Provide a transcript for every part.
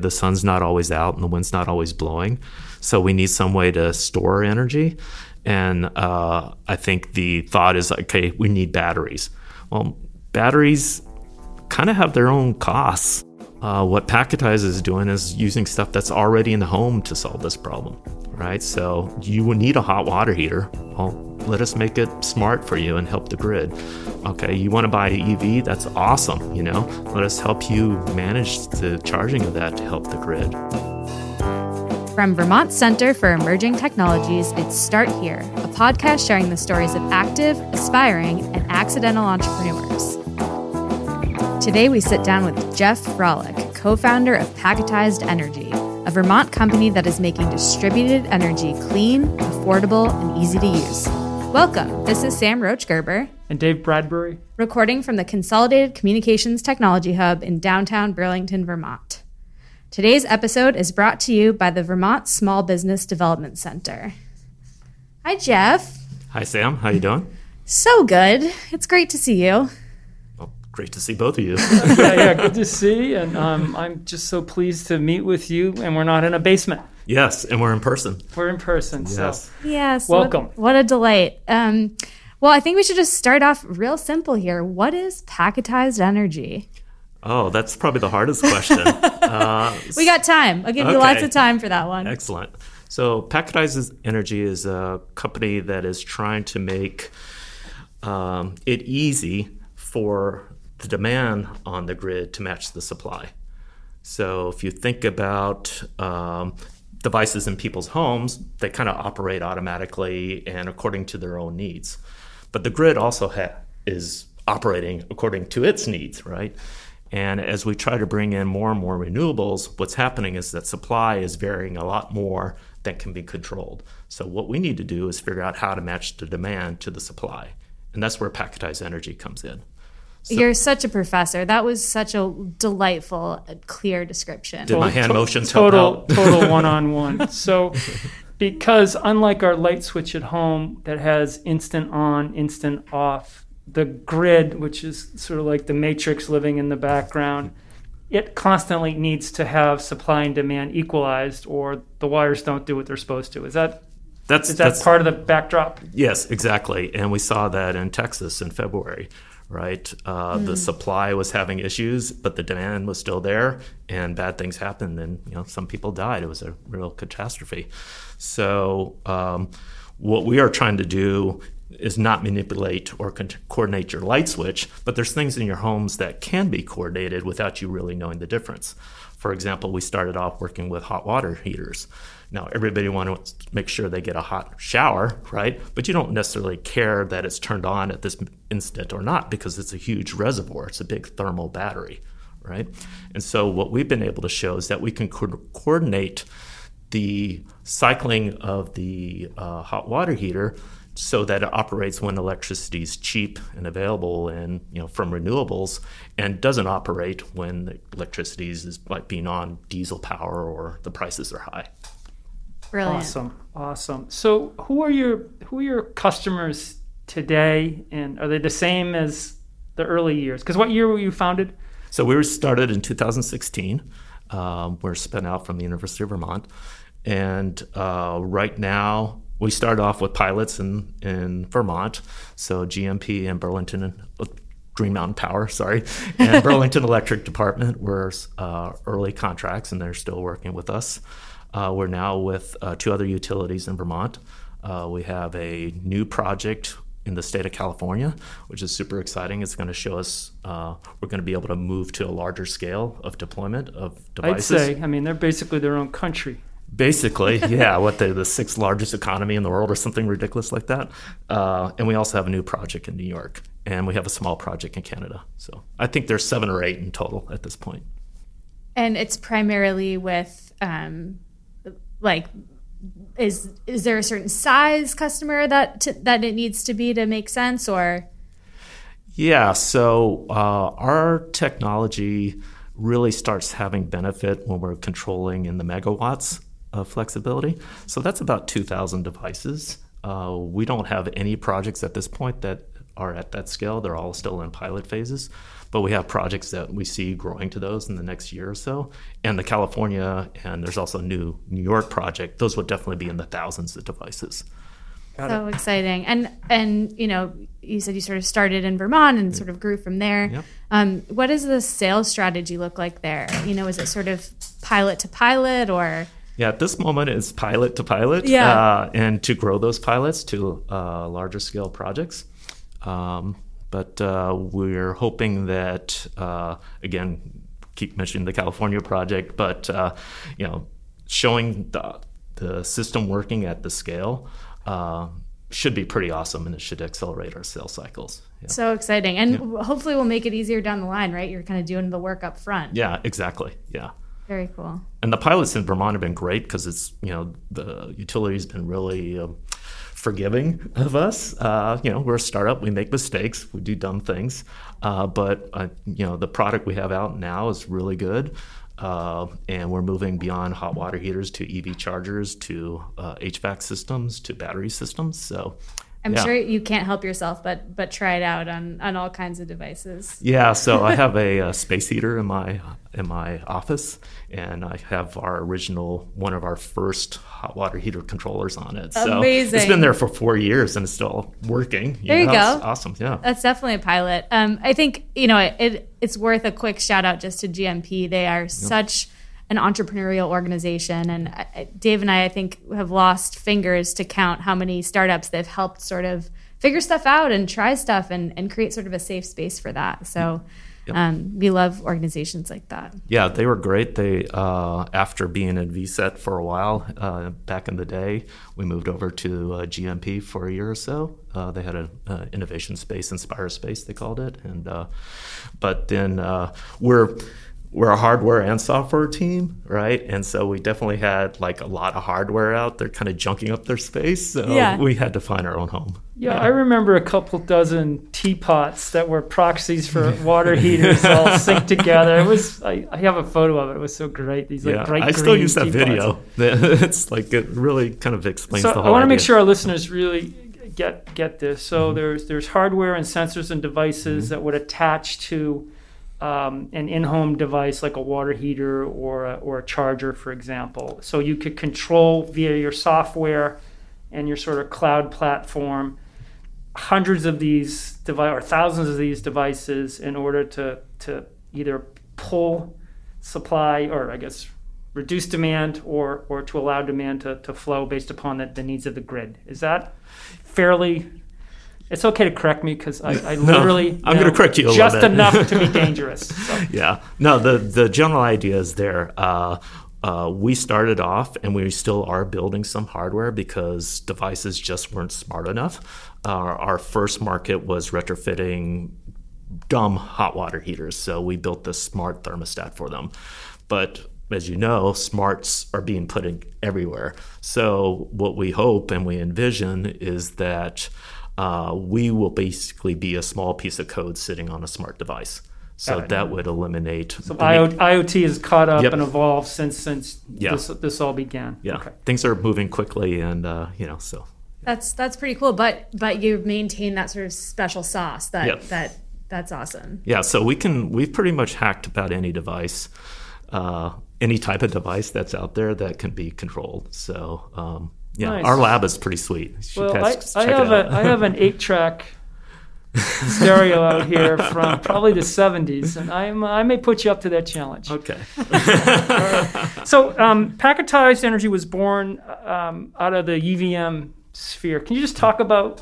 The sun's not always out and the wind's not always blowing. So we need some way to store energy. And uh, I think the thought is okay, we need batteries. Well, batteries kind of have their own costs. Uh, what Packetize is doing is using stuff that's already in the home to solve this problem, right? So you would need a hot water heater. Well, let us make it smart for you and help the grid. Okay, you want to buy an EV? That's awesome, you know? Let us help you manage the charging of that to help the grid. From Vermont Center for Emerging Technologies, it's Start Here, a podcast sharing the stories of active, aspiring, and accidental entrepreneurs. Today, we sit down with Jeff Frolik, co founder of Packetized Energy, a Vermont company that is making distributed energy clean, affordable, and easy to use. Welcome. This is Sam Roach Gerber. And Dave Bradbury. Recording from the Consolidated Communications Technology Hub in downtown Burlington, Vermont. Today's episode is brought to you by the Vermont Small Business Development Center. Hi, Jeff. Hi, Sam. How you doing? So good. It's great to see you. Great to see both of you. yeah, yeah, good to see. And um, I'm just so pleased to meet with you. And we're not in a basement. Yes, and we're in person. We're in person. Yes. So. Yes. Welcome. What, what a delight. Um, well, I think we should just start off real simple here. What is packetized energy? Oh, that's probably the hardest question. uh, we got time. I'll give okay. you lots of time for that one. Excellent. So, Packetized Energy is a company that is trying to make um, it easy for the demand on the grid to match the supply. So if you think about um, devices in people's homes, they kind of operate automatically and according to their own needs. But the grid also ha- is operating according to its needs, right? And as we try to bring in more and more renewables, what's happening is that supply is varying a lot more than can be controlled. So what we need to do is figure out how to match the demand to the supply. And that's where packetized energy comes in. So, You're such a professor. That was such a delightful, clear description. Did my hand motions total, total one-on-one. So, because unlike our light switch at home that has instant on, instant off, the grid, which is sort of like the matrix living in the background, it constantly needs to have supply and demand equalized, or the wires don't do what they're supposed to. Is that that's, is that that's, part of the backdrop? Yes, exactly. And we saw that in Texas in February, right? Uh, mm. The supply was having issues, but the demand was still there, and bad things happened, and you know some people died. It was a real catastrophe. So um, what we are trying to do is not manipulate or con- coordinate your light switch, but there's things in your homes that can be coordinated without you really knowing the difference. For example, we started off working with hot water heaters. Now, everybody wants to make sure they get a hot shower, right? But you don't necessarily care that it's turned on at this instant or not because it's a huge reservoir. It's a big thermal battery, right? And so, what we've been able to show is that we can co- coordinate the cycling of the uh, hot water heater so that it operates when electricity is cheap and available and you know from renewables and doesn't operate when the electricity is like being on diesel power or the prices are high. Brilliant. Awesome. Awesome. So who are your who are your customers today and are they the same as the early years? Because what year were you founded? So we were started in 2016. Um, we're spun out from the University of Vermont. And uh, right now, we started off with pilots in, in Vermont. So GMP and Burlington, uh, Green Mountain Power, sorry, and Burlington Electric Department were uh, early contracts, and they're still working with us. Uh, we're now with uh, two other utilities in Vermont. Uh, we have a new project in the state of California, which is super exciting. It's going to show us uh, we're going to be able to move to a larger scale of deployment of devices. I'd say, I mean, they're basically their own country. Basically, yeah, what they're the sixth largest economy in the world or something ridiculous like that. Uh, and we also have a new project in New York, and we have a small project in Canada. So I think there's seven or eight in total at this point. And it's primarily with um, like is is there a certain size customer that to, that it needs to be to make sense or? Yeah so uh, our technology really starts having benefit when we're controlling in the megawatts of flexibility. So that's about 2000 devices. Uh, we don't have any projects at this point that are at that scale. They're all still in pilot phases, but we have projects that we see growing to those in the next year or so. And the California and there's also a new New York project. Those would definitely be in the thousands of devices. Got so it. exciting and and you know you said you sort of started in vermont and sort of grew from there Yep. um, what does the sales strategy look like there you know is it sort of pilot to pilot or Yeah, at this moment it's pilot to pilot, Yeah. uh, and to grow those pilots to uh, larger scale projects. Um, but uh, we're hoping that uh, again, keep mentioning the California project, but uh, you know, showing the the system working at the scale uh, should be pretty awesome, and it should accelerate our sales cycles. Yeah, so exciting and hopefully we'll make it easier down the line right you're kind of doing the work up front yeah exactly. Yeah. very cool and the pilots in Vermont have been great because it's you know the utility's been really um, forgiving of us. Uh, you know, we're a startup, we make mistakes, we do dumb things, uh, but uh, you know the product we have out now is really good. Uh, and we're moving beyond hot water heaters to EV chargers, to uh, HVAC systems, to battery systems. So, i'm yeah. sure you can't help yourself but but try it out on on all kinds of devices Yeah, so I have a, uh space heater in my in my office, and I have our original one of our first hot water heater controllers on it. So it's been there for four years and it's still working. There you know, go. Awesome. Yeah. That's definitely a pilot. Um, I think you know it, it. It's worth a quick shout out just to GMP. They are such an entrepreneurial organization, and I- I- Dave and I, I think, have lost fingers to count how many startups they've helped sort of figure stuff out and try stuff and, and create sort of a safe space for that. So. Um, we love organizations like that. Yeah, they were great. They uh, after being in VCET for a while uh, back in the day, we moved over to uh, GMP for a year or so. Uh, they had an uh, innovation space, Inspire Space, they called it, and uh, but then uh, we're we're a hardware and software team, right? And so we definitely had like a lot of hardware out there, kind of junking up their space. So Yeah. we had to find our own home. Yeah, I remember a couple dozen teapots that were proxies for water heaters all synced together. It was I, I have a photo of it. It was so great. These like yeah, bright I still green use that teapots. video. it's like it really kind of explains So the I want to make sure our listeners really get get this. Mm-hmm. So there's there's hardware and sensors and devices that would attach to um, an in-home device like a water heater or a, or a charger, for example. So you could control via your software and your sort of cloud platform hundreds of these device or thousands of these devices in order to to either pull supply or I guess reduce demand or or to allow demand to, to flow based upon the, the needs of the grid. Is that fairly it's okay to correct me because I, I No, literally I'm gonna correct you a little just enough to be dangerous. So. yeah no the the general idea is there uh, uh, we started off and we still are building some hardware because devices just weren't smart enough uh, our first market was retrofitting dumb hot water heaters so we built this smart thermostat for them but as you know, smarts are being put in everywhere. So, what we hope and we envision is that uh, we will basically be a small piece of code sitting on a smart device. So Got that would eliminate. So the IO, IoT has caught up Yep. and evolved since since Yeah. this this all began. yeah, Okay. things are moving quickly, and uh, you know, so That's that's pretty cool. But but you maintain that sort of special sauce that Yep. that that's awesome. yeah, so we can we've pretty much hacked about any device, uh, any type of device that's out there that can be controlled. So um, yeah, Nice. our lab is pretty sweet. Well, I, I have a I have an eight track stereo out here from probably the '70s, and I'm I may put you up to that challenge. Okay. So, um, packetized energy was born um, out of the UVM sphere. Can you just talk about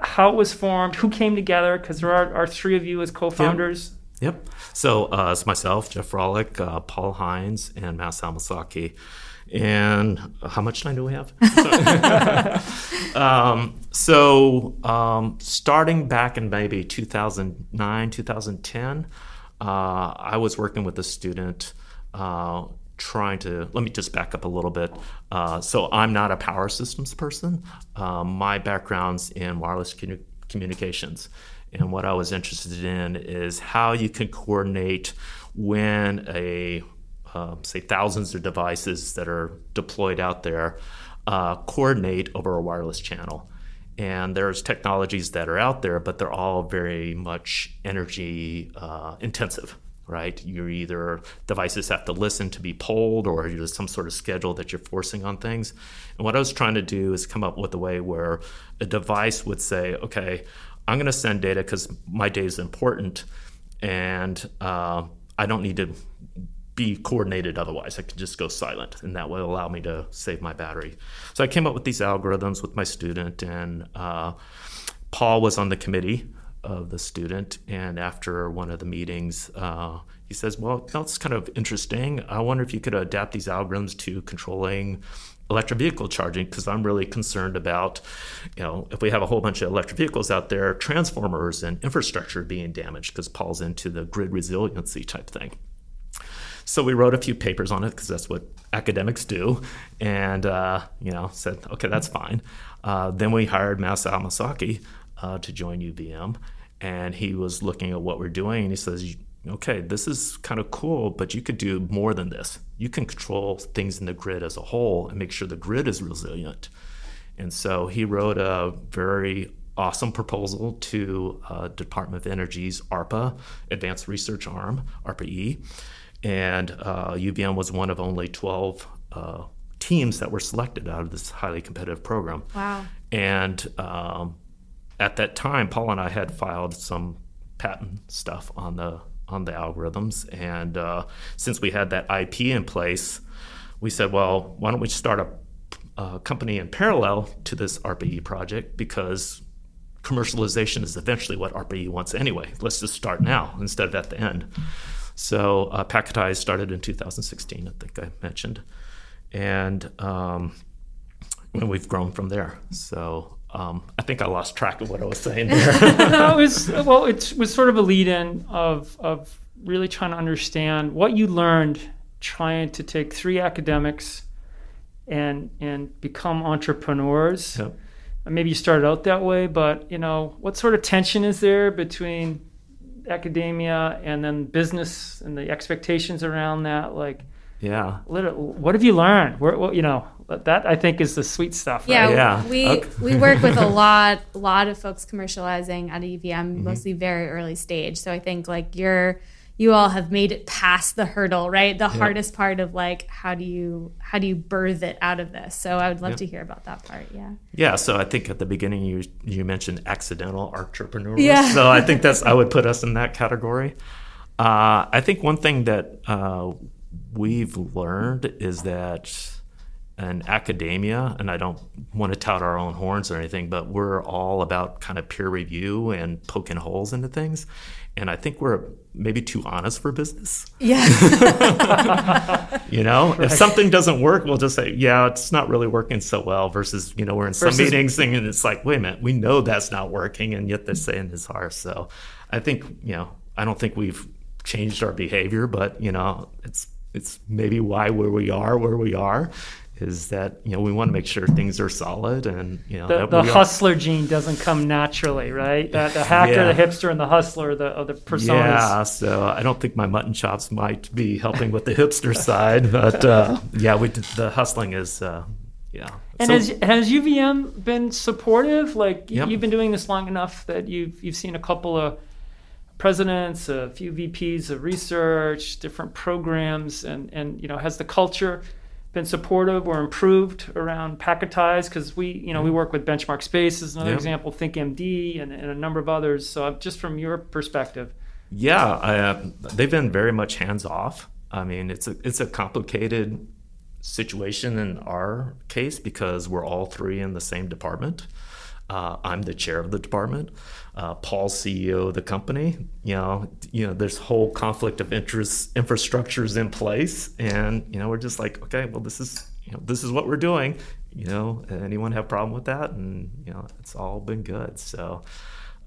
how it was formed, who came together? Because there are, are three of you as co-founders. Yep. So uh, it's myself, Jeff Frolik, uh, Paul Hines, and Mass Almassalkhi. And how much time do we have? Um, so um, starting back in maybe 2009, 2010, uh, I was working with a student uh, trying to let me just back up a little bit. Uh, so I'm not a power systems person. Um, my background's in wireless commu- communications. And what I was interested in is how you can coordinate when a, uh, say, thousands of devices that are deployed out there uh, coordinate over a wireless channel. and there's technologies that are out there, but they're all very much energy uh, intensive right? You're either devices have to listen to be polled or there's some sort of schedule that you're forcing on things. And what I was trying to do is come up with a way where a device would say, okay, I'm going to send data because my data is important and uh, I don't need to be coordinated otherwise. I can just go silent, and that will allow me to save my battery. So I came up with these algorithms with my student, and uh, Paul was on the committee of the student. And after one of the meetings, uh, he says, Well, that's kind of interesting. I wonder if you could adapt these algorithms to controlling electric vehicle charging because I'm really concerned about, you know, if we have a whole bunch of electric vehicles out there, transformers and infrastructure being damaged because Paul's into the grid resiliency type thing. So we wrote a few papers on it because that's what academics do, and uh, you know said, okay, that's fine. Uh, then we hired Mads Almassalkhi uh, to join UVM, and he was looking at what we're doing and he says okay this is kind of cool but you could do more than this you can control things in the grid as a whole and make sure the grid is resilient and so he wrote a very awesome proposal to uh, department of energy's arpa advanced research arm arpa-e and uh, uvm was one of only 12 uh, teams that were selected out of this highly competitive program wow and um, at that time, Paul and I had filed some patent stuff on the on the algorithms, and uh, since we had that IP in place, we said, well, why don't we start a, a company in parallel to this ARPA-E project because commercialization is eventually what ARPA-E wants anyway. Let's just start now instead of at the end. So uh, Packetize started in 2016, I think I mentioned, and um, and we've grown from there. So um, I think I lost track of what I was saying there. no, it was well, it was sort of a lead-in of of really trying to understand what you learned trying to take three academics and and become entrepreneurs. Yep. Maybe you started out that way, but you know, what sort of tension is there between academia and then business and the expectations around that? Like, yeah, what have you learned? Where, you know, that I think is the sweet stuff. Yeah, right? yeah. We Okay. we work with a lot lot of folks commercializing at UVM, Mm-hmm. mostly very early stage. So I think like you're you all have made it past the hurdle, right? The hardest part of like how do you how do you birth it out of this? So I would love Yep. to hear about that part. Yeah. Yeah, so I think at the beginning you you mentioned accidental entrepreneurs. Yeah. So I think that's I would put us in that category. Uh, I think one thing that uh, we've learned is that in academia, and I don't want to tout our own horns or anything, but we're all about kind of peer review and poking holes into things. And I think we're maybe too honest for business. Yeah. You know, if something doesn't work, we'll just say, yeah, it's not really working so well. Versus, you know, we're in some Versus- meetings and it's like, wait a minute, we know that's not working, and yet they're saying it's hard. So, I think, you know, I don't think we've changed our behavior, but you know, it's it's maybe why where we are where we are is that you know we want to make sure things are solid and you know The, that the hustler gene doesn't come naturally, right? The, the hacker, Yeah. the hipster, and the hustler, the, the personas. Yeah, so I don't think my mutton chops might be helping with the hipster side, but uh, yeah, we the hustling is uh, yeah. And So- has has UVM been supportive? Like Yep. you've been doing this long enough that you've you've seen a couple of presidents, a few VPs of research, different programs, and and you know has the culture been supportive or improved around packetize? Because we you know we work with Benchmark Space as another Yep. example, ThinkMD, and, and a number of others. So just from your perspective, Yeah, I, uh, they've been very much hands off. I mean, it's a it's a complicated situation in our case because we're all three in the same department. Uh, I'm the chair of the department. Uh, Paul's CEO of the company. You know, you know, there's whole conflict of interest infrastructures in place, and you know, we're just like, okay, well, this is you know, this is what we're doing. You know, anyone have problem with that? And you know, it's all been good. So.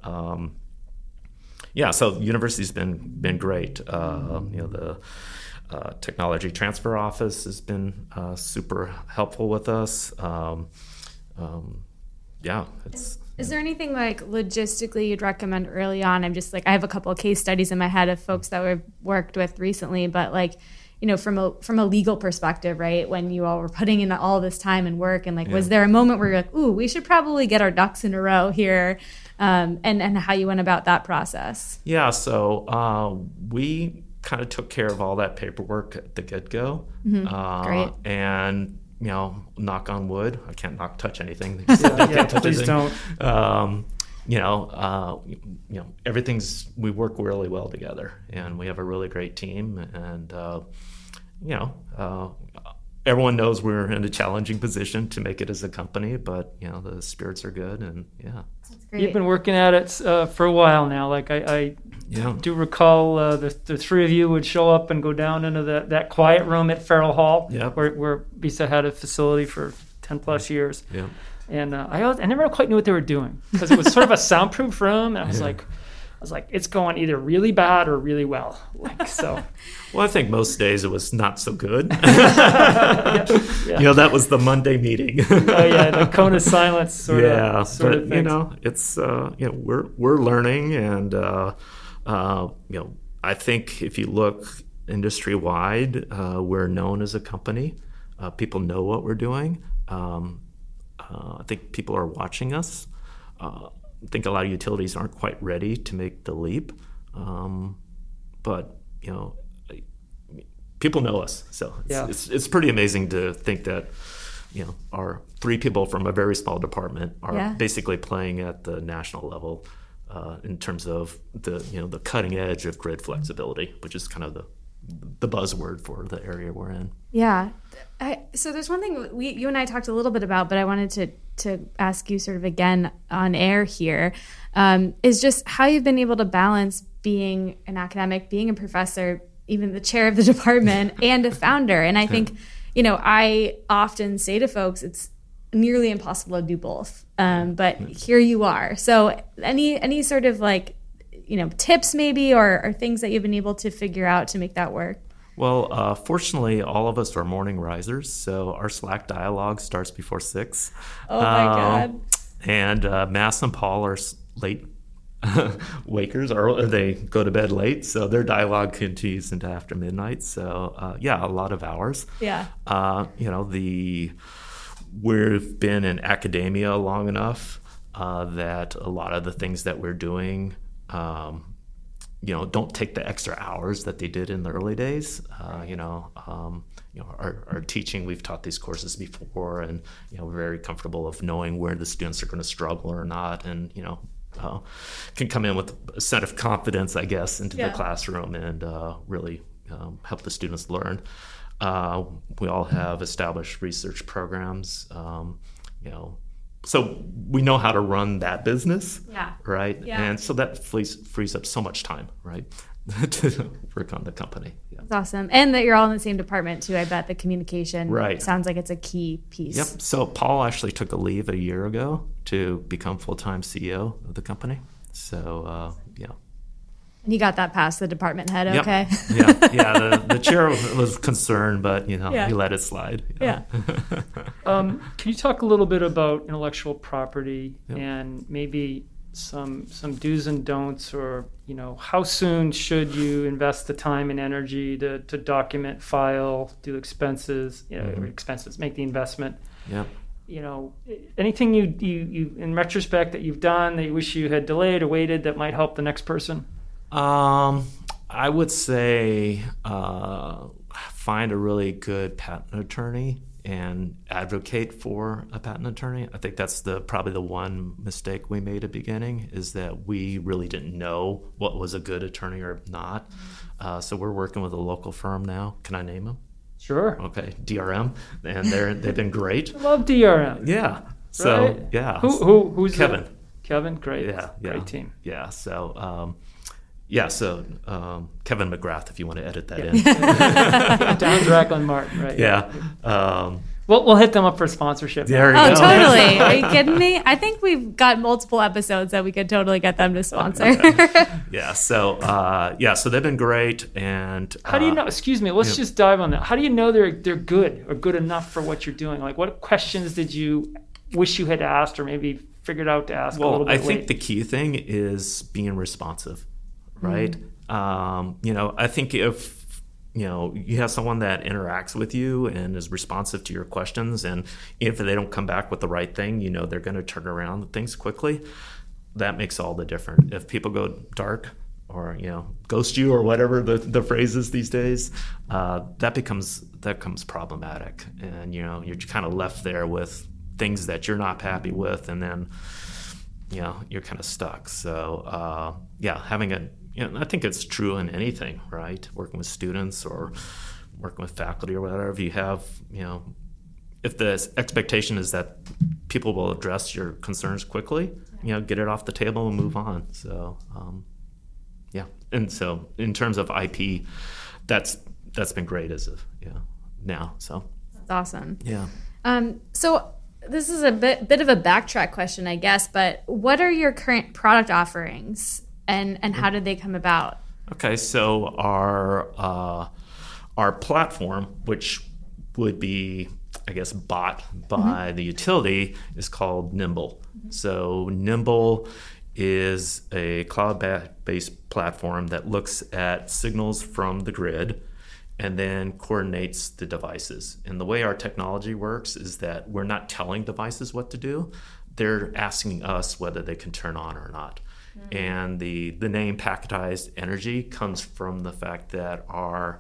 Um, yeah, so university's been been great. Uh, you know, the uh, technology transfer office has been uh, super helpful with us. Um, um, yeah, it's Is there anything like logistically you'd recommend early on? I'm just like I have a couple of case studies in my head of folks that we've worked with recently, but like you know, from a from a legal perspective, right? When you all were putting in all this time and work, and like, Yeah. was there a moment where you're like, "Ooh, we should probably get our ducks in a row here," um, and and how you went about that process? Yeah, so uh, we kind of took care of all that paperwork at the get go. Uh, Mm-hmm. Great. And, you know, knock on wood, I can't knock touch anything. Yeah, Can't touch please anything. don't. Um, you know, uh, you know, everything's, we work really well together and we have a really great team. And, uh, you know, uh, everyone knows we're in a challenging position to make it as a company, but, you know, the spirits are good and yeah. That's great. You've been working at it uh, for a while now. Like I, I Yeah. do recall uh, the, the three of you would show up and go down into that, that quiet room at Farrell Hall, Yep. where, where VCET had a facility for 10 plus years. Yeah. And uh, I, always, I never quite knew what they were doing because it was sort of a soundproof room. And I was Yeah. like, I was like, it's going either really bad or really well. Like so, Well, I think most days it was not so good. yeah. You know, that was the Monday meeting. oh yeah, the cone of silence sort yeah, of sort but of you know, it's uh, you know, we're we're learning, and uh, uh, you know, I think if you look industry wide, uh, we're known as a company. Uh, people know what we're doing. Um, uh, I think people are watching us. Uh, I think a lot of utilities aren't quite ready to make the leap, um, but you know, I- people know us, so it's, Yeah. it's it's pretty amazing to think that you know our three people from a very small department are Yeah. basically playing at the national level uh, in terms of the you know the cutting edge of grid flexibility, which is kind of the the buzzword for the area we're in. Yeah. I, so there's one thing we, you and I talked a little bit about, but I wanted to to ask you sort of again on air here, um, is just how you've been able to balance being an academic, being a professor, even the chair of the department, and a founder. And I think, you know, I often say to folks, it's nearly impossible to do both. Um, but here you are. So any any sort of like, you know, tips maybe or, or things that you've been able to figure out to make that work. Well, uh, fortunately, all of us are morning risers, so our Slack dialogue starts before six. Oh my Um, God. And uh, Mass and Paul are late wakers, or they go to bed late, so their dialogue continues into after midnight. So uh, yeah, a lot of hours. Yeah. Uh, you know, the we've been in academia long enough uh, that a lot of the things that we're doing, um, you know, don't take the extra hours that they did in the early days. Uh, you know, um, you know, our, our teaching, we've taught these courses before, and you know, we're very comfortable of knowing where the students are going to struggle or not, and you know. Uh, can come in with a set of confidence, I guess, into Yeah. the classroom and uh, really um, help the students learn. Uh, we all have established research programs, um, you know, so we know how to run that business, Yeah. right? Yeah. And so that frees, frees up so much time, right, to work on the company. Yeah. That's awesome. And that you're all in the same department too. I bet the communication Right. sounds like it's a key piece. Yep. So Paul actually took a leave a year ago to become full time CEO of the company. So uh, yeah. And you got that past the department head, Yep. okay? yeah. Yeah. The, the chair was concerned, but you know Yeah. he let it slide. you know. Yeah. Um, can you talk a little bit about intellectual property Yep. and maybe some some do's and don'ts, or you know, how soon should you invest the time and energy to, to document, file, do expenses, you know, Mhm. expenses, make the investment. Yeah You know, anything you, you you in retrospect that you've done that you wish you had delayed or waited that might help the next person. Um, I would say uh, find a really good patent attorney and advocate for a patent attorney. I think that's the probably the one mistake we made at the beginning is that we really didn't know what was a good attorney or not. Uh, so we're working with a local firm now. Can I name them? Sure. Okay, DRM, and they're they've been great. I love DRM. Yeah. So Right? yeah. Who who who's Kevin. Kevin, great. Yeah, yeah. Great team. Yeah. So, um, yeah. So, um, Kevin McGrath, if you want to edit that Yeah. in. Down Rachlin Martin, right? yeah. Um, We'll, we'll hit them up for sponsorship. there you Oh, go. totally. Are you kidding me? I think we've got multiple episodes that we could totally get them to sponsor. yeah. So, uh, yeah. So they've been great, and How do you uh, know? Excuse me. Let's yeah. just dive on that. How do you know they're they're good or good enough for what you're doing? Like, what questions did you wish you had asked, or maybe figured out to ask a little Well, bit I think late? the key thing is being responsive, right? Mm-hmm. Um, you know, I think if you know you have someone that interacts with you and is responsive to your questions and if they don't come back with the right thing you know they're going to turn around things quickly that makes all the difference if people go dark or you know ghost you or whatever the, the phrase is these days uh, that becomes that becomes problematic and you know you're kind of left there with things that you're not happy with and then you know you're kind of stuck so uh, yeah having a you know, I think it's true in anything, right? Working with students or working with faculty or whatever. If you have, you know, if the expectation is that people will address your concerns quickly, you know, get it off the table and move on. So, um, yeah. And so, in terms of IP, that's that's been great as of yeah now. So that's awesome. Yeah. Um, so this is a bit bit of a backtrack question, I guess. But what are your current product offerings? And and how did they come about? Okay, so our uh, our platform, which would be I guess bought by mm-hmm. the utility, is called Nimble. Mm-hmm. So Nimble is a cloud-based platform that looks at signals from the grid and then coordinates the devices. And the way our technology works is that we're not telling devices what to do. They're asking us whether they can turn on or not. Mm-hmm. And the, the name packetized energy comes from the fact that our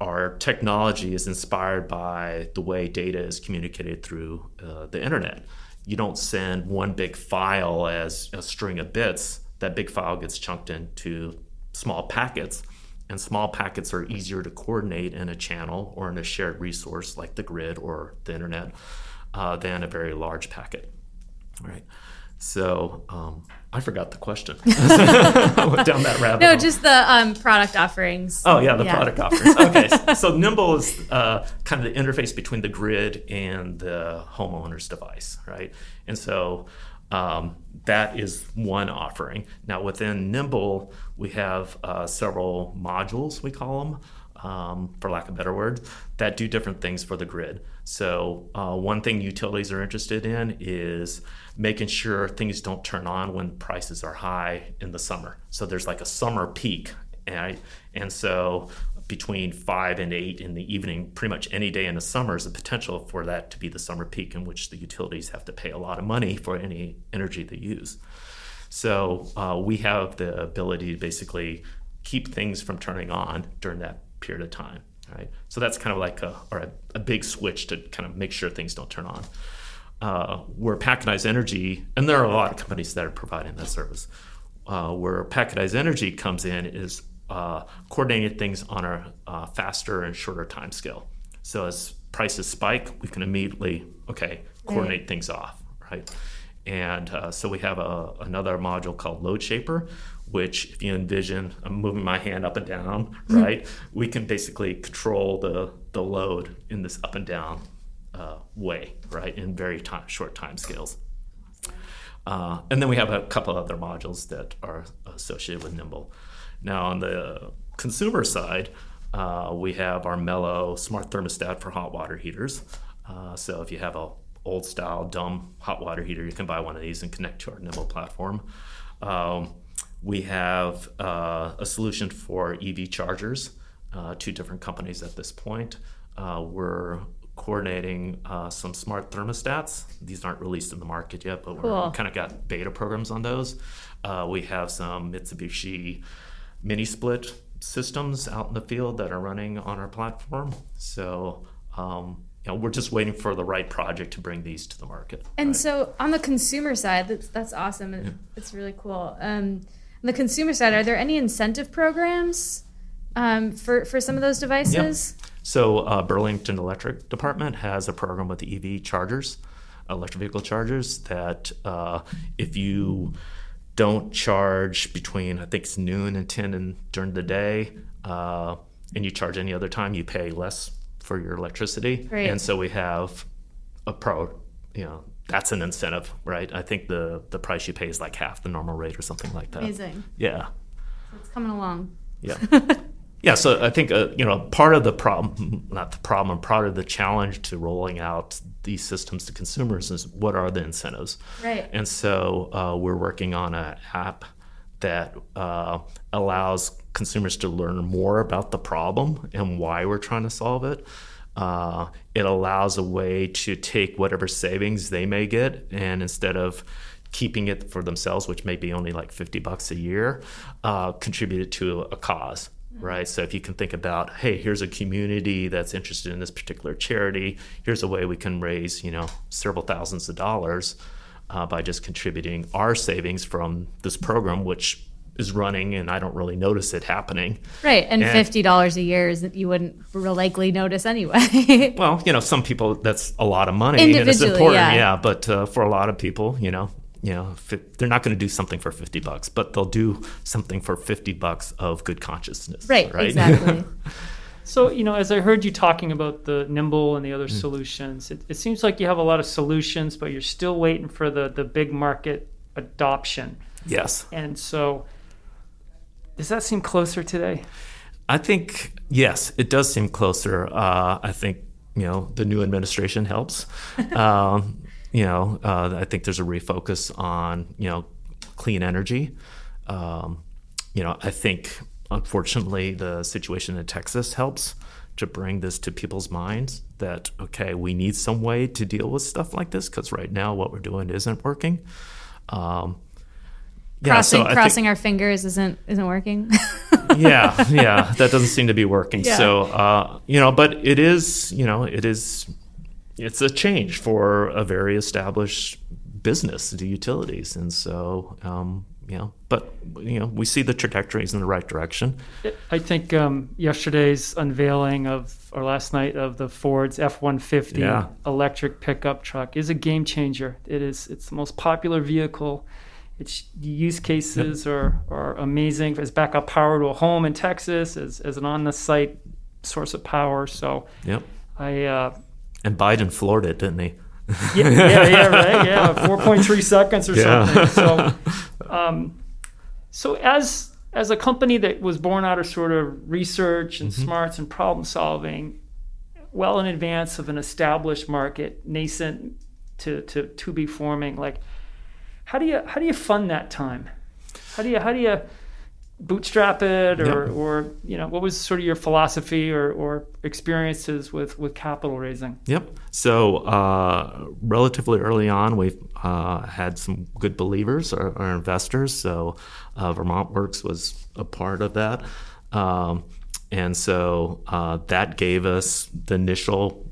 our technology is inspired by the way data is communicated through uh, the internet. You don't send one big file as a string of bits. That big file gets chunked into small packets, and small packets are easier to coordinate in a channel or in a shared resource like the grid or the internet uh, than a very large packet. Right. So um, I forgot the question. I went down that rabbit. No, hole. just the um, product offerings. Oh yeah, the yeah. product offerings. Okay, so Nimble is uh, kind of the interface between the grid and the homeowner's device, right? And so um, that is one offering. Now within Nimble, we have uh, several modules. We call them. Um, for lack of better words, that do different things for the grid. So, uh, one thing utilities are interested in is making sure things don't turn on when prices are high in the summer. So there's like a summer peak, and and so between five and eight in the evening, pretty much any day in the summer is a potential for that to be the summer peak in which the utilities have to pay a lot of money for any energy they use. So uh, we have the ability to basically keep things from turning on during that period of time. Right. So that's kind of like a, or a, a big switch to kind of make sure things don't turn on uh, where Packetized Energy, and there are a lot of companies that are providing that service, uh, where Packetized Energy comes in is uh, coordinating things on a uh, faster and shorter time scale. So as prices spike, we can immediately, okay, coordinate right. things off, right? And uh, so we have a, another module called Load Shaper, which if you envision, I'm moving my hand up and down, mm-hmm. right? We can basically control the, the load in this up and down uh, way, right, in very time, short time scales. Uh, and then we have a couple other modules that are associated with Nimble. Now, on the consumer side, uh, we have our Mellow smart thermostat for hot water heaters. Uh, so if you have a old style dumb hot water heater, you can buy one of these and connect to our Nimble platform. Um, we have uh, a solution for EV chargers, uh, two different companies at this point. Uh, we're coordinating uh, some smart thermostats. These aren't released in the market yet, but cool. we're kind of got beta programs on those. Uh, we have some Mitsubishi mini split systems out in the field that are running on our platform. So, um, you know, we're just waiting for the right project to bring these to the market. And right? so, on the consumer side, that's that's awesome. Yeah. It's really cool. Um, on the consumer side, are there any incentive programs um, for for some of those devices? Yep. So uh, Burlington Electric Department has a program with EV chargers, electric vehicle chargers, that uh, if you don't charge between I think it's noon and ten and during the day, uh, and you charge any other time, you pay less for your electricity. Right. And so we have a pro, you know, that's an incentive, right? I think the the price you pay is like half the normal rate or something like that. Amazing. Yeah. So it's coming along. Yeah. Yeah, so I think uh, you know part of the problem, not the problem, part of the challenge to rolling out these systems to consumers is what are the incentives? Right. And so uh, we're working on an app that uh, allows consumers to learn more about the problem and why we're trying to solve it. Uh, it allows a way to take whatever savings they may get and instead of keeping it for themselves, which may be only like 50 bucks a year, uh, contribute it to a cause right? So if you can think about, hey, here's a community that's interested in this particular charity. Here's a way we can raise, you know, several thousands of dollars uh, by just contributing our savings from this program, which is running and I don't really notice it happening. Right. And, and fifty dollars a year is you wouldn't likely notice anyway. well, you know, some people that's a lot of money and it's important, yeah. yeah but uh, for a lot of people, you know, you know, it, they're not going to do something for 50 bucks, but they'll do something for 50 bucks of good consciousness. Right, right? exactly. so, you know, as I heard you talking about the Nimble and the other mm. solutions, it, it, seems like you have a lot of solutions, but you're still waiting for the, the big market adoption. Yes. And so, does that seem closer today? I think, yes, it does seem closer. Uh, I think, you know, the new administration helps. um, you know, uh, I think there's a refocus on you know clean energy. Um, you know, I think unfortunately the situation in Texas helps to bring this to people's minds that okay, we need some way to deal with stuff like this because right now what we're doing isn't working. Um, yeah, crossing so crossing think, our fingers isn't isn't working. yeah, yeah, that doesn't seem to be working. Yeah. So uh, you know, but it is you know it is it's a change for a very established business, the utilities, and so um, you know, but you know, we see the trajectories in the right direction. I think um, yesterday's unveiling of, or last night of the Ford's F one fifty electric pickup truck is a game changer. It is. It's the most popular vehicle. Its use cases yep. are, are amazing as backup power to a home in Texas, as, as an on the site source of power. So, yep. I uh, and Biden floored it, didn't he? yeah, yeah, yeah, right. Yeah, four point three seconds or yeah. something. So, um, so as as a company that was born out of sort of research and mm-hmm. smarts and problem solving, well in advance of an established market, nascent to to to be forming, like how do you how do you fund that time? How do you how do you bootstrap it or, yep. or you know what was sort of your philosophy or, or experiences with, with capital raising? Yep. So uh, relatively early on we've uh, had some good believers or, or investors. So uh, vermont works was a part of that. Um, and so uh, that gave us the initial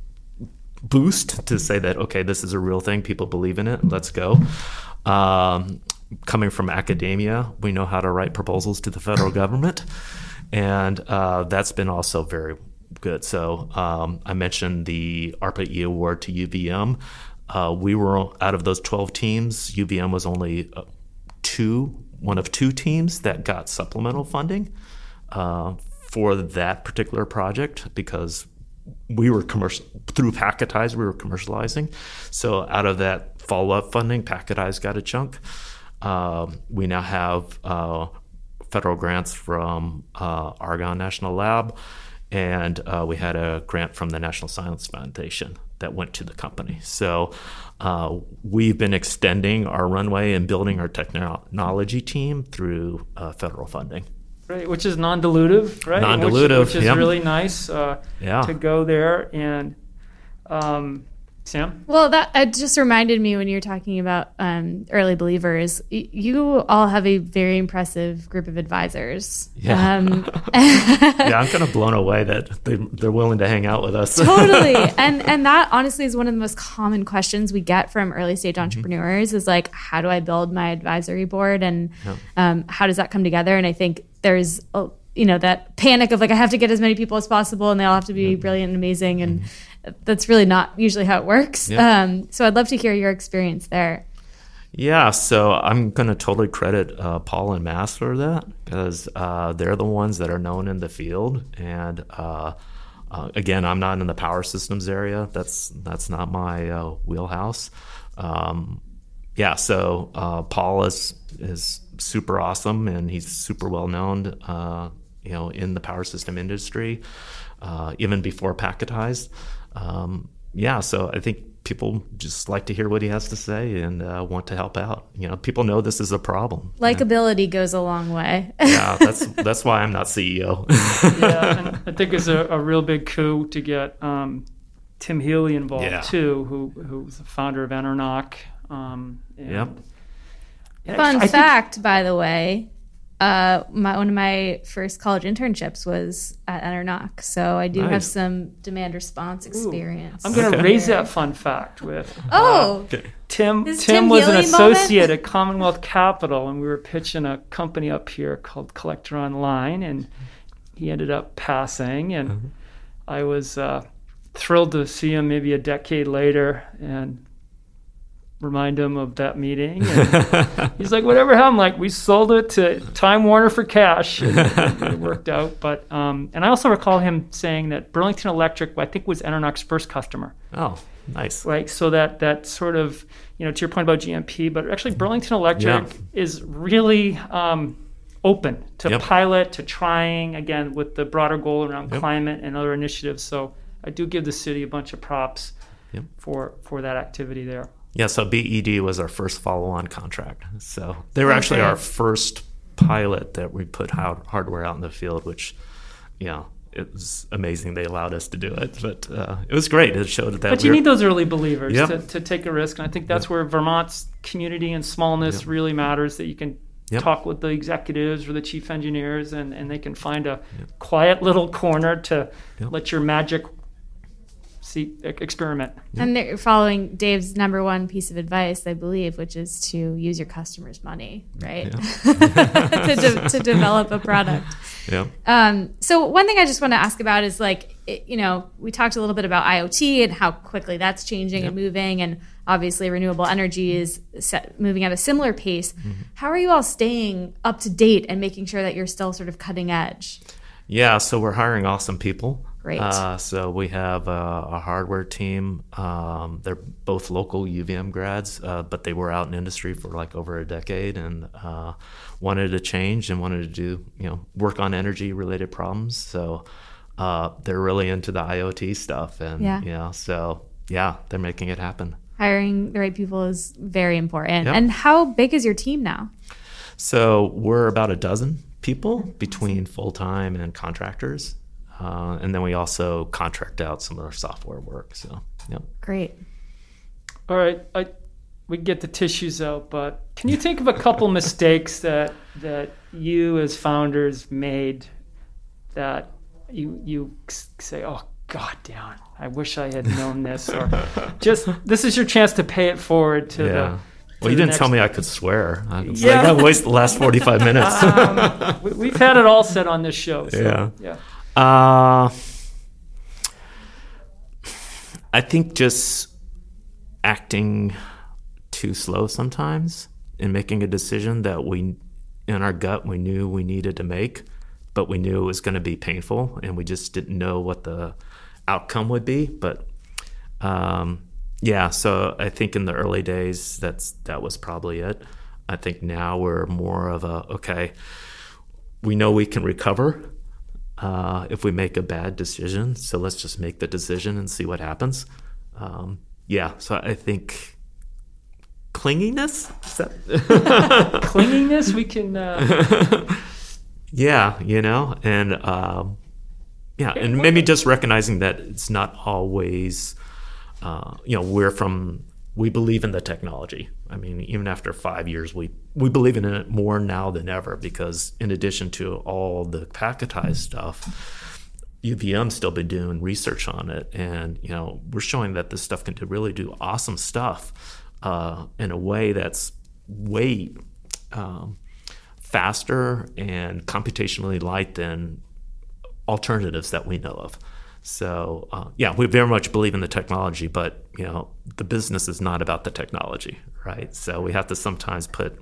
boost to say that okay this is a real thing. People believe in it. Let's go. Um, coming from academia, we know how to write proposals to the federal government, and uh, that's been also very good. So um, I mentioned the ARPA E award to UVM. Uh, we were out of those 12 teams. UVM was only uh, two, one of two teams that got supplemental funding uh, for that particular project because we were commercial through Packetize. We were commercializing. So out of that follow-up funding, Packetize got a chunk. Uh, we now have uh, federal grants from uh, Argonne National Lab, and uh, we had a grant from the National Science Foundation that went to the company. So uh, we've been extending our runway and building our technology team through federal funding. Right, which is non-dilutive, right? Non-dilutive, which, which is yep. really nice yeah. to go there and. Um, Sam? Well, that it just reminded me when you were talking about um, early believers. Y- you all have a very impressive group of advisors. Yeah, um, yeah, I'm kind of blown away that they, they're willing to hang out with us. totally, and and that honestly is one of the most common questions we get from early stage mm-hmm. entrepreneurs. Mm-hmm. Is like, how do I build my advisory board, and yeah. um, how does that come together? And I think there's a, you know that panic of like I have to get as many people as possible, and they all have to be mm-hmm. brilliant and amazing, and mm-hmm that's really not usually how it works. Yeah. Um, so I'd love to hear your experience there. Yeah, so I'm going to totally credit uh, Paul and Mass for that because uh, they're the ones that are known in the field. And uh, uh again, I'm not in the power systems area. That's that's not my uh, wheelhouse. Um, yeah, so uh, Paul is is super awesome and he's super well known, you know, in the power system industry, even before Packetized um, yeah, so I think people just like to hear what he has to say and uh, want to help out. You know, people know this is a problem. Likability goes a long way. yeah, that's that's why I'm not CEO. yeah, and I think it's a, a real big coup to get um, Tim Healy involved Yeah. too, who who's the founder of Enernoc. Um, Yep. Fun I think- fact, by the way, uh, my one of my first college internships was at Enernoc, so I do have some demand response experience. I'm going to Okay. raise that fun fact with oh, okay. Tim. This Tim Tim was an Healy moment? associate at Commonwealth Capital, and we were pitching a company up here called Collector Online, and he ended up passing, and Mm-hmm. I was uh, thrilled to see him maybe a decade later and remind him of that meeting. And he's like, "Whatever happened? I'm like, we sold it to Time Warner for cash, it worked out." But um, and I also recall him saying that Burlington Electric, I think, was EnerNOC's first customer Oh, nice. right? So that that sort of you know to your point about GMP, but actually Burlington Electric Yeah. is really um, open to Yep. pilot, to trying again with the broader goal around Yep. climate and other initiatives. So I do give the city a bunch of props Yep. for for that activity there. Yeah, so BED was our first follow-on contract. So they were actually our first pilot that we put hard- hardware out in the field, which, you know, it was amazing they allowed us to do it. But uh, it was great. It showed that. But we you were- need those early believers Yep. to, to take a risk, and I think that's where Vermont's community and smallness Yep. really matters. That you can Yep. talk with the executives or the chief engineers, and, and they can find a quiet little corner to Yep. let your magic see e- experiment. and they're following Dave's number one piece of advice, I believe, which is to use your customers' money, right, to, de- to develop a product. Yeah. Um, so one thing I just want to ask about is like, it, you know, we talked a little bit about IoT and how quickly that's changing and moving, and obviously renewable energy is set, moving at a similar pace. How are you all staying up to date and making sure that you're still sort of cutting edge? Yeah, so we're hiring awesome people. Great. Uh, so we have uh, a hardware team. Um, they're both local UVM grads, uh, but they were out in industry for like over a decade and uh, wanted to change and wanted to do, you know, work on energy related problems. So uh, they're really into the IoT stuff. And, Yeah. you know, so yeah, they're making it happen. Hiring the right people is very important. Yep. And how big is your team now? So we're about a dozen people between full time and contractors. Uh, and then we also contract out some of our software work. So, yeah. Great. All right, I, we get the tissues out, but can you think of a couple mistakes that that you as founders made that you you say, "Oh God damn I wish I had known this," or just this is your chance to pay it forward to Yeah. the. Well, you didn't tell me I could swear. I was Yeah. like, I wasted the last 45 minutes. Um, we, we've had it all said on this show. So, Yeah. yeah. Uh, I think just acting too slow sometimes and making a decision that we, in our gut, we knew we needed to make, but we knew it was going to be painful and we just didn't know what the outcome would be. But um, yeah, so I think in the early days, that's that was probably it. I think now we're more of a okay. We know we can recover uh, if we make a bad decision, so let's just make the decision and see what happens. Um, yeah, so I think clinginess. Clinginess, we can. Uh, yeah, you know, and um, yeah, and maybe just recognizing that it's not always, uh, you know, we're from we believe in the technology. I mean, even after five years, we we believe in it more now than ever because in addition to all the packetized stuff, UVM's still been doing research on it, and you know, we're showing that this stuff can do, really do awesome stuff uh, in a way that's way um, faster and computationally light than alternatives that we know of. So uh, yeah, we very much believe in the technology, but you know the business is not about the technology, right? So we have to sometimes put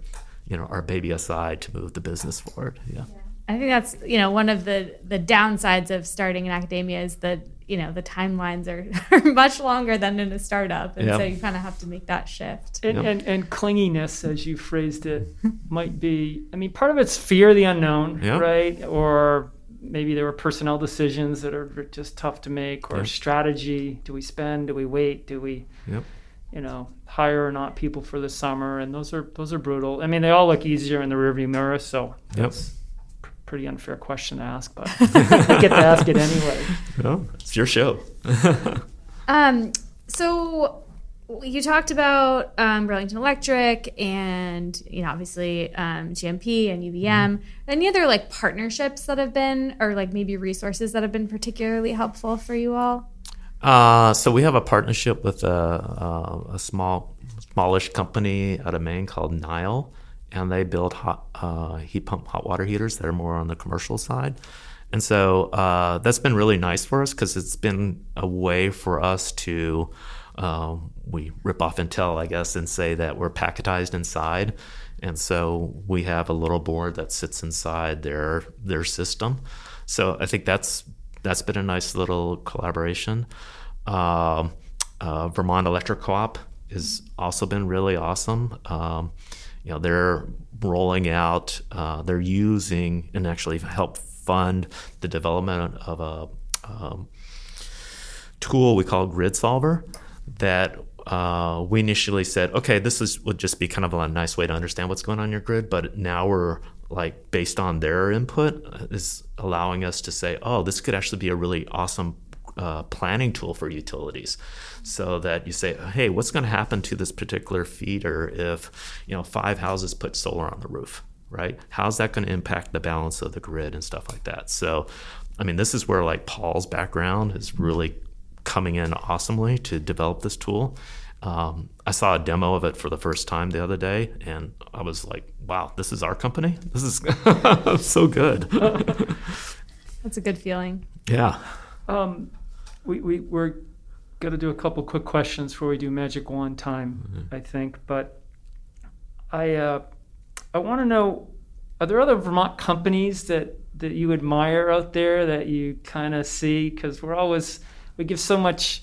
you know our baby aside to move the business forward. Yeah. I think that's you know one of the the downsides of starting in academia is that you know the timelines are, are much longer than in a startup, and Yeah. so you kind of have to make that shift. and, Yep. and, and clinginess, as you phrased it, might be. I mean, part of it's fear of the unknown, Yep. right? Or maybe there were personnel decisions that are just tough to make, or Yep. strategy. Do we spend? Do we wait? Do we? Yep. you know, hire or not people for the summer, and those are those are brutal. I mean, they all look easier in the rearview mirror, so Yep. that's a pretty unfair question to ask, but I get to ask it anyway. No, it's your show. Um, so you talked about um, Burlington Electric and you know obviously um, GMP and UVM. Any other like partnerships that have been or like maybe resources that have been particularly helpful for you all? Uh, so we have a partnership with a, a, a small, smallish company out of Maine called Nyle, and they build hot uh, heat pump hot water heaters that are more on the commercial side. And so uh, that's been really nice for us because it's been a way for us to um, we rip off Intel, I guess, and say that we're packetized inside. And so we have a little board that sits inside their their system. So I think that's that's been a nice little collaboration. Um, uh, Vermont Electric Co-op has also been really awesome. Um, you know, they're rolling out, uh, they're using and actually help fund the development of a um, tool we call Grid Solver that uh, we initially said, okay, this is would just be kind of a nice way to understand what's going on in your grid, but now we're like based on their input uh, is allowing us to say, oh, this could actually be a really awesome uh, planning tool for utilities, so that you say, hey, what's going to happen to this particular feeder if you know five houses put solar on the roof, right? How's that going to impact the balance of the grid and stuff like that? So, I mean, this is where like Paul's background is really coming in awesomely to develop this tool. Um, I saw a demo of it for the first time the other day, and I was like, "Wow, this is our company. This is so good." That's a good feeling. yeah. Um, we, we, we're going to do a couple quick questions before we do Magic Wand time, I think. But I, uh, I want to know are there other Vermont companies that, that you admire out there that you kind of see? Because we're always, we give so much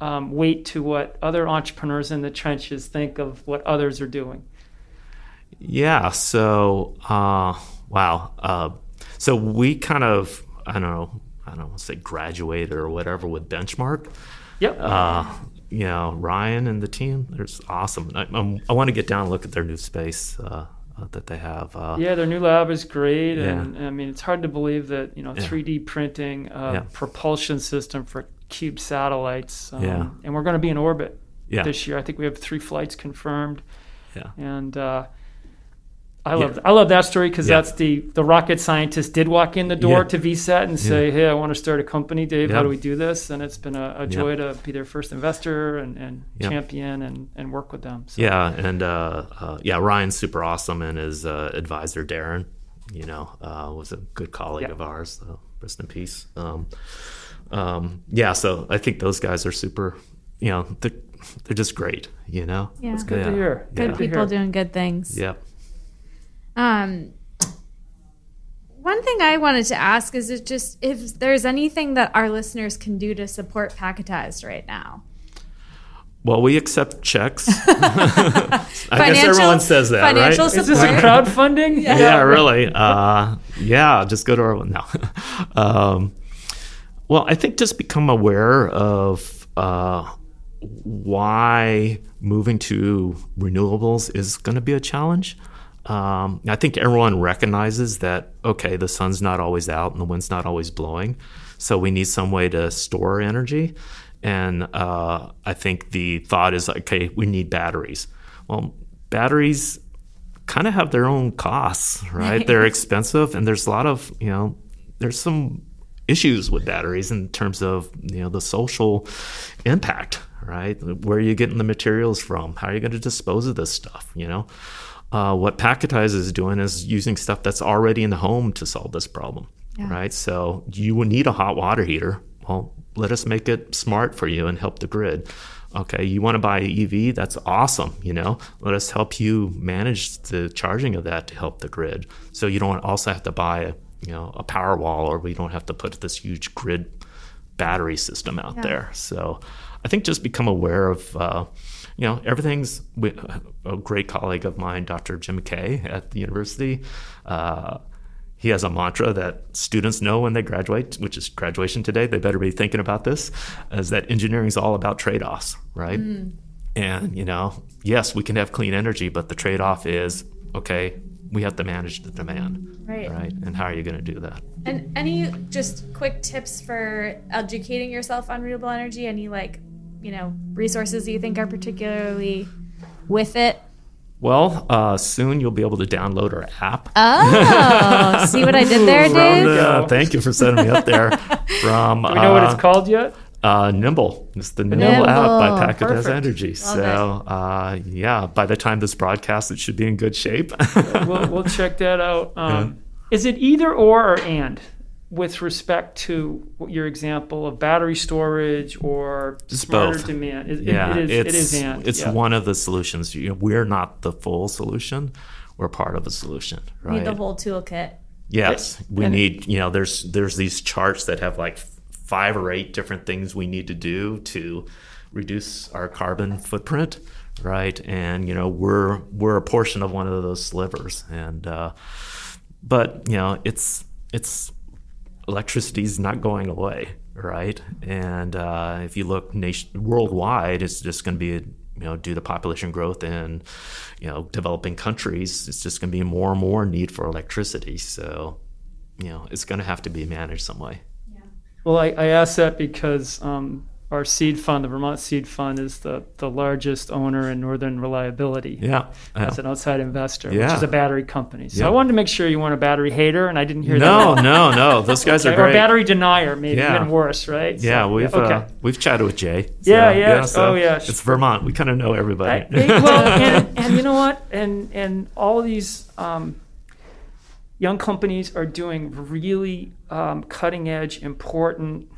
um, weight to what other entrepreneurs in the trenches think of what others are doing. Yeah. So, uh, wow. Uh, so we kind of, I don't know, I don't want to say graduated or whatever with Benchmark. Yep. Uh, you know, Ryan and the team, there's awesome. I, I'm, I want to get down and look at their new space uh, uh, that they have. Uh, Yeah, their new lab is great, Yeah. and I mean it's hard to believe that you know 3D printing a Yeah. propulsion system for cube satellites. Um, Yeah. and we're going to be in orbit Yeah. this year. I think we have three flights confirmed, Yeah. and uh, I love I love that story because Yeah. that's the the rocket scientist did walk in the door Yeah. to VCET and say, "Hey, I want to start a company, Dave. How do we do this?" And it's been a, a joy to be their first investor and, and Yeah. champion and, and work with them. So. Yeah, and uh, uh, yeah, Ryan's super awesome, and his uh, advisor Darren, you know, uh, was a good colleague Yeah. of ours. So rest in peace. Um, um, yeah, so I think those guys are super. You know, they're, they're just great. You know. Yeah. It's good to hear. Good Yeah. people hear. doing good things. Yeah. Um, one thing I wanted to ask is it just if there's anything that our listeners can do to support Packetized right now. Well, we accept checks. I guess everyone says that, financial right? Is this a Support. crowdfunding? yeah, really. Uh, yeah, just go to our no. um, well, I think just become aware of uh, why moving to renewables is going to be a challenge. Um, I think everyone recognizes that okay, the sun's not always out and the wind's not always blowing, so we need some way to store energy. And uh, I think the thought is okay, we need batteries. Well, batteries kind of have their own costs, right? They're expensive, and there's a lot of you know, there's some issues with batteries in terms of you know the social impact, right? Where are you getting the materials from? How are you going to dispose of this stuff? You know, uh, what Packetized is doing is using stuff that's already in the home to solve this problem, Yeah. right? So you would need a hot water heater. Well, let us make it smart for you and help the grid. Okay, you want to buy an EV? That's awesome. You know, let us help you manage the charging of that to help the grid. So you don't also have to buy a you know a power wall, or we don't have to put this huge grid battery system out Yeah. there. So I think just become aware of. Uh, you know, everything's a great colleague of mine, Dr. Jim Kay at the university. Uh, he has a mantra that students know when they graduate, which is graduation today. They better be thinking about this, is that engineering is all about trade offs, right? And, you know, yes, we can have clean energy, but the trade off is okay, we have to manage the demand. Right. Right. And how are you going to do that? And any just quick tips for educating yourself on renewable energy? Any like, you know, resources that you think are particularly with it? Well, uh, soon you'll be able to download our app. Oh, see what I did there, From Dave? the- thank you for setting me up there. From Do we know what uh, it's called yet? Uh, Nimble. It's the Nimble, Nimble. app by Packetized Energy. Love so, uh, yeah, by the time this broadcast, it should be in good shape. we'll, we'll check that out. Um, Is it either or or and with respect to your example of battery storage or It's smarter both. demand? It, yeah, it is. it's, it is and. it's yeah. one of the solutions. You know, we're not the full solution. We're part of the solution, Need right? the whole toolkit. Yes, we And- need. You know, there's there's these charts that have like f- five or eight different things we need to do to reduce our carbon footprint, right? And you know, we're we're a portion of one of those slivers, and uh, but you know, it's it's electricity's not going away, right? And uh, if you look nation worldwide, it's just going to be you know due to population growth in you know developing countries, it's just going to be more and more need for electricity. So you know it's going to have to be managed some way. Well, I, I asked that because um, our seed fund, the Vermont Seed Fund, is the, the largest owner in Northern Reliability Yeah. as an outside investor, which is a battery company. So Yeah. I wanted to make sure you weren't a battery hater, and I didn't hear no, that. no, no. No. Those guys are Okay, Or great. battery denier, maybe Yeah. even worse, right? So, yeah, we've okay. uh, we've chatted with Jay. Yeah, yeah. so Oh, yeah. It's Vermont. We kind of know everybody. I- well, and, and you know what? And and all these um, young companies are doing really um, cutting edge, important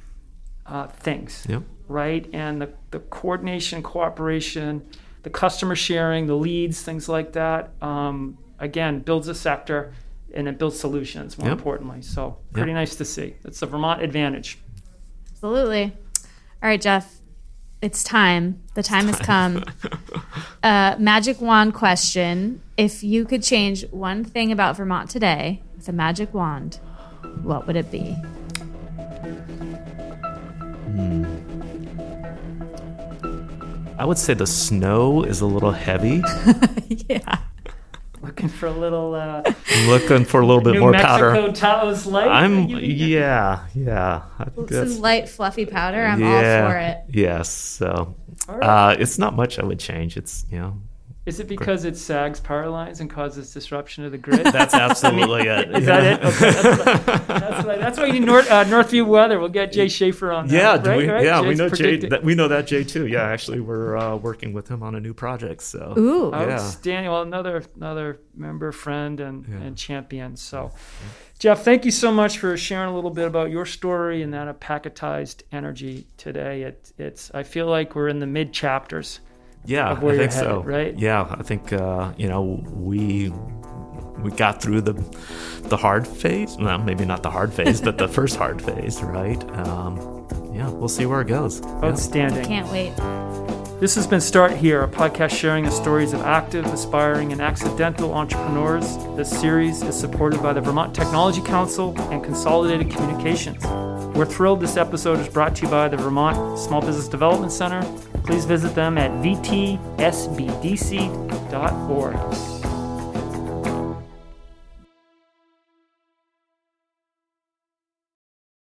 uh, things, Yep. right? And the, the coordination, cooperation, the customer sharing, the leads, things like that. Um, again, builds a sector and it builds solutions. More Yep. importantly, so pretty nice to see. It's the Vermont advantage. Absolutely. All right, Jeff. It's time. The time has come. uh, magic wand question. If you could change one thing about Vermont today with a magic wand, what would it be? I would say the snow is a little heavy. yeah. Looking for a little uh, Looking for a little bit New more Mexico powder. Taos light. I'm You- you- yeah, yeah. I think Some light, fluffy powder. I'm yeah, all for it. Yes. So All right. uh, it's not much I would change. It's you know Is it because it sags power lines and causes disruption of the grid? that's absolutely it. Is that it? Okay, that's, what, that's, what, that's why you need North, uh, Northview weather. We'll get Jay Shafer on that. Yeah, right, we, right? yeah, we Jay's know Jay. That, we know that Jay too. Yeah, actually, we're uh, working with him on a new project. So Ooh. Oh, yeah. Outstanding. Well, another another member, friend, and, and champion. So, Jeff, thank you so much for sharing a little bit about your story and that of packetized energy today. It, it's I feel like we're in the mid chapters. Yeah, of where I you're think so. headed, right? Yeah, I think uh, you know we we got through the the hard phase. Well, maybe not the hard phase, but the first hard phase, right? Um, yeah, we'll see where it goes. Yeah. Outstanding. Can't wait. This has been Start Here, a podcast sharing the stories of active, aspiring, and accidental entrepreneurs. This series is supported by the Vermont Technology Council and Consolidated Communications. We're thrilled this episode is brought to you by the Vermont Small Business Development Center. Please visit them at vtsbdc.org.